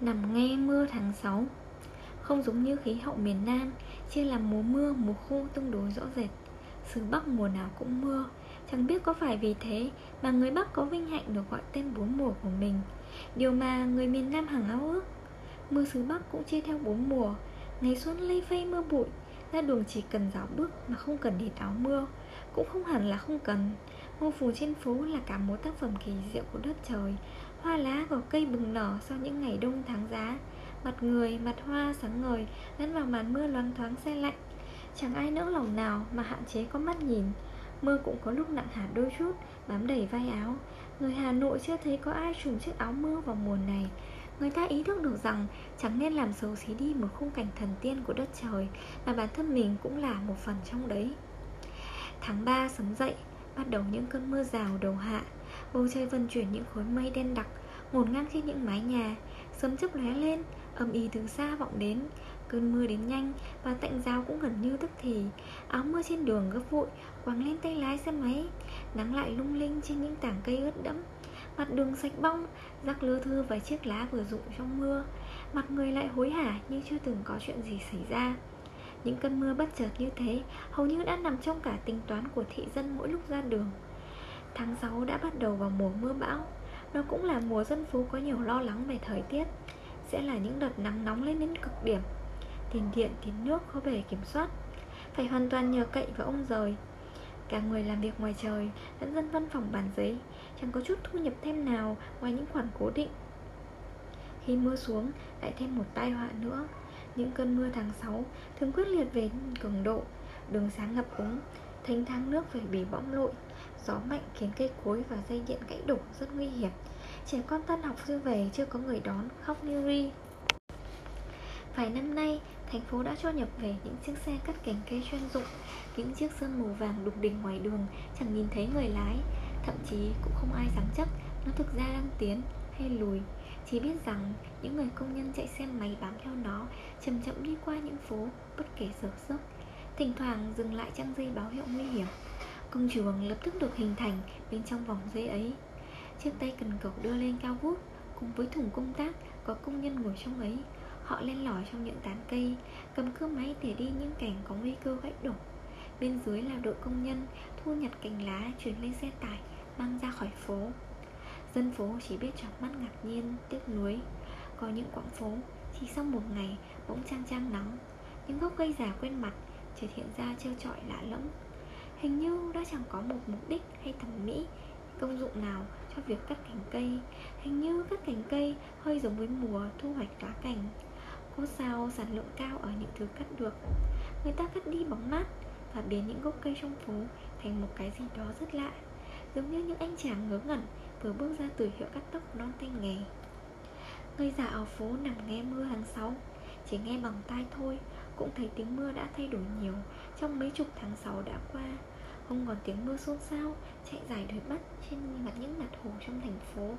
Nằm nghe mưa tháng 6 Không giống như khí hậu miền Nam Chia làm mùa mưa, mùa khô tương đối rõ rệt. Xứ Bắc mùa nào cũng mưa. Chẳng biết có phải vì thế Mà người Bắc có vinh hạnh được gọi tên bốn mùa của mình. Điều mà người miền Nam hằng ao ước Mưa xứ Bắc cũng chia theo bốn mùa. Ngày xuân lây phây mưa bụi Ra đường chỉ cần dạo bước mà không cần để áo mưa. Cũng không hẳn là không cần. Ngô phù trên phố là cả một tác phẩm kỳ diệu của đất trời Hoa lá của cây bừng nở sau những ngày đông tháng giá. Mặt người, mặt hoa sáng ngời Lẫn vào màn mưa loáng thoáng xe lạnh. Chẳng ai nỡ lòng nào mà hạn chế có mắt nhìn. Mưa cũng có lúc nặng hạt đôi chút Bám đầy vai áo. Người Hà Nội chưa thấy có ai trùm chiếc áo mưa vào mùa này. Người ta ý thức được rằng chẳng nên làm xấu xí đi một khung cảnh thần tiên của đất trời Mà bản thân mình cũng là một phần trong đấy. Tháng 3 sớm dậy Bắt đầu những cơn mưa rào đầu hạ. Bầu trời vận chuyển những khối mây đen đặc, Ngổn ngang trên những mái nhà. Sớm chớp lóe lên, Âm ý từ xa vọng đến. Cơn mưa đến nhanh Và tạnh giáo cũng gần như tức thì. Áo mưa trên đường gấp vội Quàng lên tay lái xe máy, Nắng lại lung linh trên những tảng cây ướt đẫm. Mặt đường sạch bong Rắc lưa thưa vài chiếc lá vừa rụng trong mưa. Mặt người lại hối hả như chưa từng có chuyện gì xảy ra. Những cơn mưa bất chợt như thế Hầu như đã nằm trong cả tính toán của thị dân mỗi lúc ra đường. Tháng 6 đã bắt đầu vào mùa mưa bão. Nó cũng là mùa dân phố có nhiều lo lắng về thời tiết Sẽ là những đợt nắng nóng lên đến cực điểm. Tiền điện, tiền nước khó bề kiểm soát Phải hoàn toàn nhờ cậy vào ông rời Cả người làm việc ngoài trời Lẫn dân văn phòng bàn giấy Chẳng có chút thu nhập thêm nào Ngoài những khoản cố định. Khi mưa xuống lại thêm một tai họa nữa. Những cơn mưa tháng 6 Thường quyết liệt về cường độ Đường sáng ngập úng Thánh thang nước phải bị bõng lội Gió mạnh khiến cây cối và dây điện gãy đổ rất nguy hiểm. Trẻ con tan học chưa về, chưa có người đón khóc như ri. Vài năm nay, thành phố đã cho nhập về những chiếc xe cắt cành cây chuyên dụng, Những chiếc sơn màu vàng đục đỉnh ngoài đường, chẳng nhìn thấy người lái. Thậm chí cũng không ai dám chắc nó thực ra đang tiến hay lùi. Chỉ biết rằng những người công nhân chạy xe máy bám theo nó, Chậm chậm đi qua những phố bất kể giờ giấc Thỉnh thoảng dừng lại trăng dây báo hiệu nguy hiểm. Công trường lập tức được hình thành bên trong vòng dây ấy. Chiếc tay cần cẩu đưa lên cao vút, Cùng với thùng công tác có công nhân ngồi trong ấy. Họ lên lỏi trong những tán cây, Cầm cưa máy để đi những cảnh có nguy cơ gãy đổ. Bên dưới là đội công nhân Thu nhặt cành lá chuyển lên xe tải, Mang ra khỏi phố. Dân phố chỉ biết tròn mắt ngạc nhiên, Tiếc nuối. Có những quãng phố, Chỉ sau một ngày bỗng trang trang nắng. Những gốc cây già quen mặt Chợt hiện ra trơ trọi lạ lẫm. Hình như đã chẳng có một mục đích hay thẩm mỹ, Công dụng nào cho việc cắt cành cây. Hình như cắt cành cây hơi giống với mùa thu hoạch lá cành. Có sao sản lượng cao ở những thứ cắt được. Người ta cắt đi bóng mát Và biến những gốc cây trong phố thành một cái gì đó rất lạ, Giống như những anh chàng ngớ ngẩn Vừa bước ra từ hiệu cắt tóc non tay nghề Người già ở phố nằm nghe mưa tháng 6 Chỉ nghe bằng tai thôi cũng thấy tiếng mưa đã thay đổi nhiều Trong mấy chục tháng 6 đã qua. Không còn tiếng mưa xôn xao, Chạy dài đuổi mắt trên mặt những mặt hồ trong thành phố.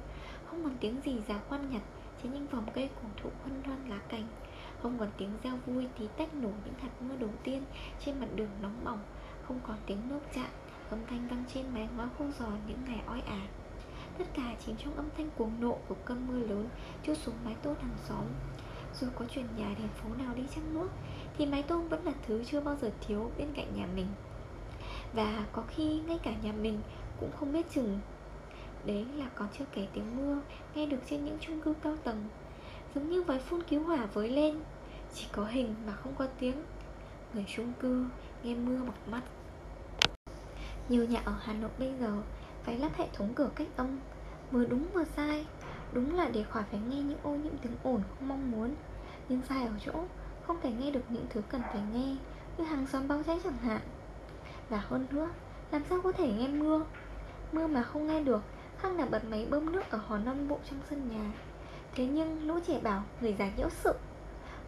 Không còn tiếng gì giá quan nhặt Trên những vòng cây cổ thụ hân hoan lá cành. Không còn tiếng reo vui tí tách nổ những hạt mưa đầu tiên Trên mặt đường nóng bỏng. Không còn tiếng nước chạm, Âm thanh vang trên mái ngói khô giòn những ngày oi ả. Tất cả chìm trong âm thanh cuồng nộ của cơn mưa lớn Chút xuống mái tôn hàng xóm. Dù có chuyển nhà đến phố nào đi chăng nữa, Thì mái tôn vẫn là thứ chưa bao giờ thiếu bên cạnh nhà mình. Và có khi ngay cả nhà mình cũng không biết chừng. Đấy là còn chưa kể tiếng mưa Nghe được trên những chung cư cao tầng, Giống như vòi phun cứu hỏa với lên. Chỉ có hình mà không có tiếng. Người chung cư nghe mưa bọc mắt. Nhiều nhà ở Hà Nội bây giờ Phải lắp hệ thống cửa cách âm, Vừa đúng vừa sai. Đúng là để khỏi phải nghe những ô nhiễm tiếng ồn không mong muốn. Nhưng sai ở chỗ, Không thể nghe được những thứ cần phải nghe Như hàng xóm báo cháy chẳng hạn. Và hơn nữa, Làm sao có thể nghe mưa? Mưa mà không nghe được, Khác là bật máy bơm nước ở hòn non bộ trong sân nhà. Thế nhưng lũ trẻ bảo người già nhiễu sự.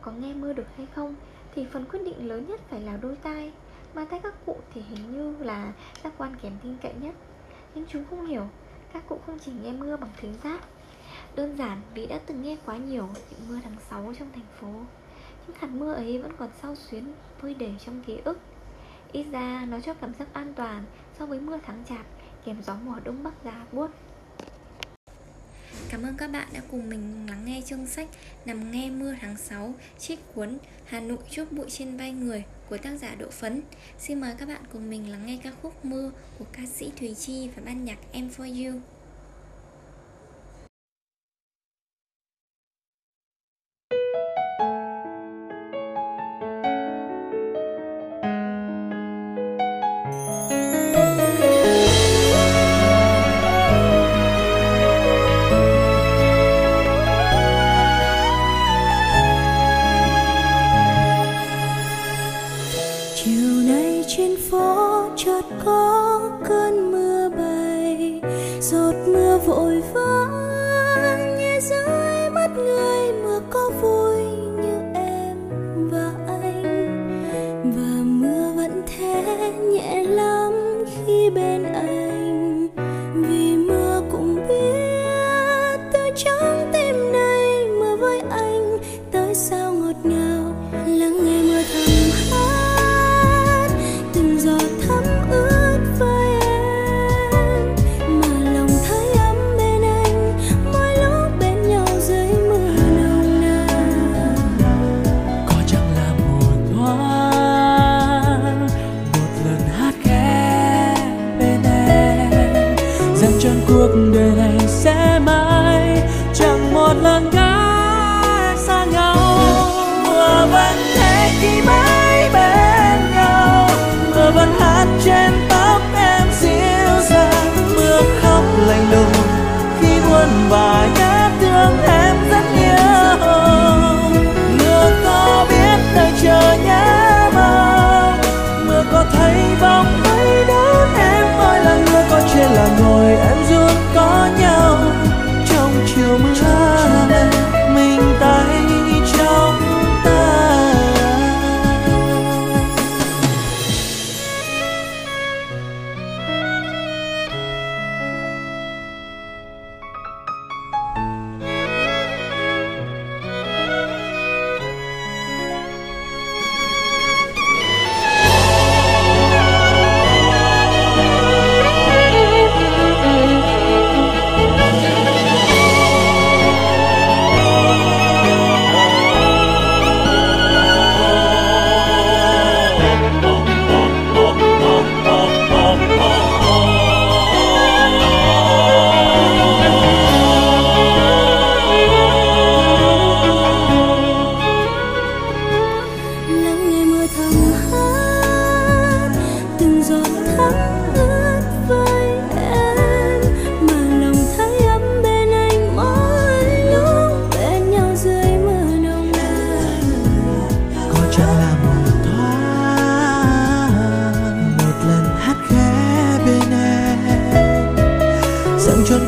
Có nghe mưa được hay không Thì phần quyết định lớn nhất phải là đôi tai, Mà tay các cụ thì hình như là giác quan kém tin cậy nhất. Nhưng chúng không hiểu, Các cụ không chỉ nghe mưa bằng thính giác. Đơn giản vì đã từng nghe quá nhiều những mưa tháng 6 trong thành phố. Những hạt mưa ấy vẫn còn sau xuyến, vơi để trong ký ức. Ít ra, nó cho cảm giác an toàn so với mưa tháng chạp, kèm gió mùa đông bắc giá buốt. Cảm ơn các bạn đã cùng mình lắng nghe chương sách Nằm nghe mưa tháng 6 Trích cuốn Hà Nội chốt bụi trên vai người của tác giả Độ Phấn. Xin mời các bạn cùng mình lắng nghe ca khúc Mưa của ca sĩ Thùy Chi và ban nhạc Em For You chợt có cơn mưa bay giọt mưa vội vã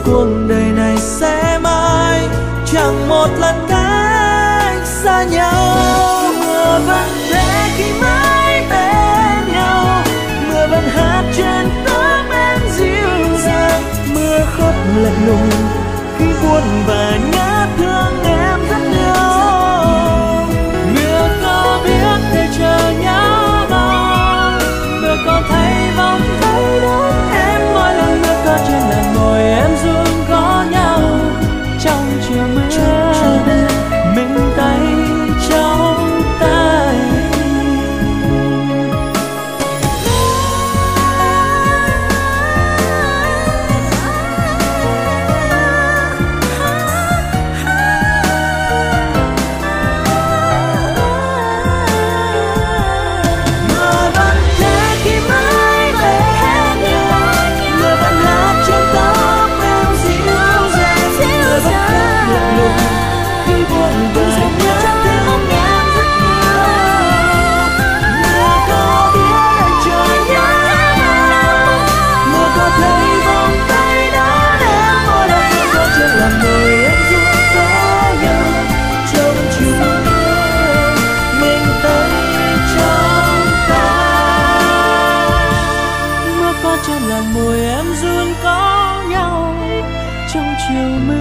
cuộc đời này sẽ mãi chẳng một lần cách xa nhau. Mưa vẫn thế khi mãi bên nhau. Mưa vẫn hát trên tóc em dịu dàng. Mưa khóc lạnh lùng khi buồn và 旧没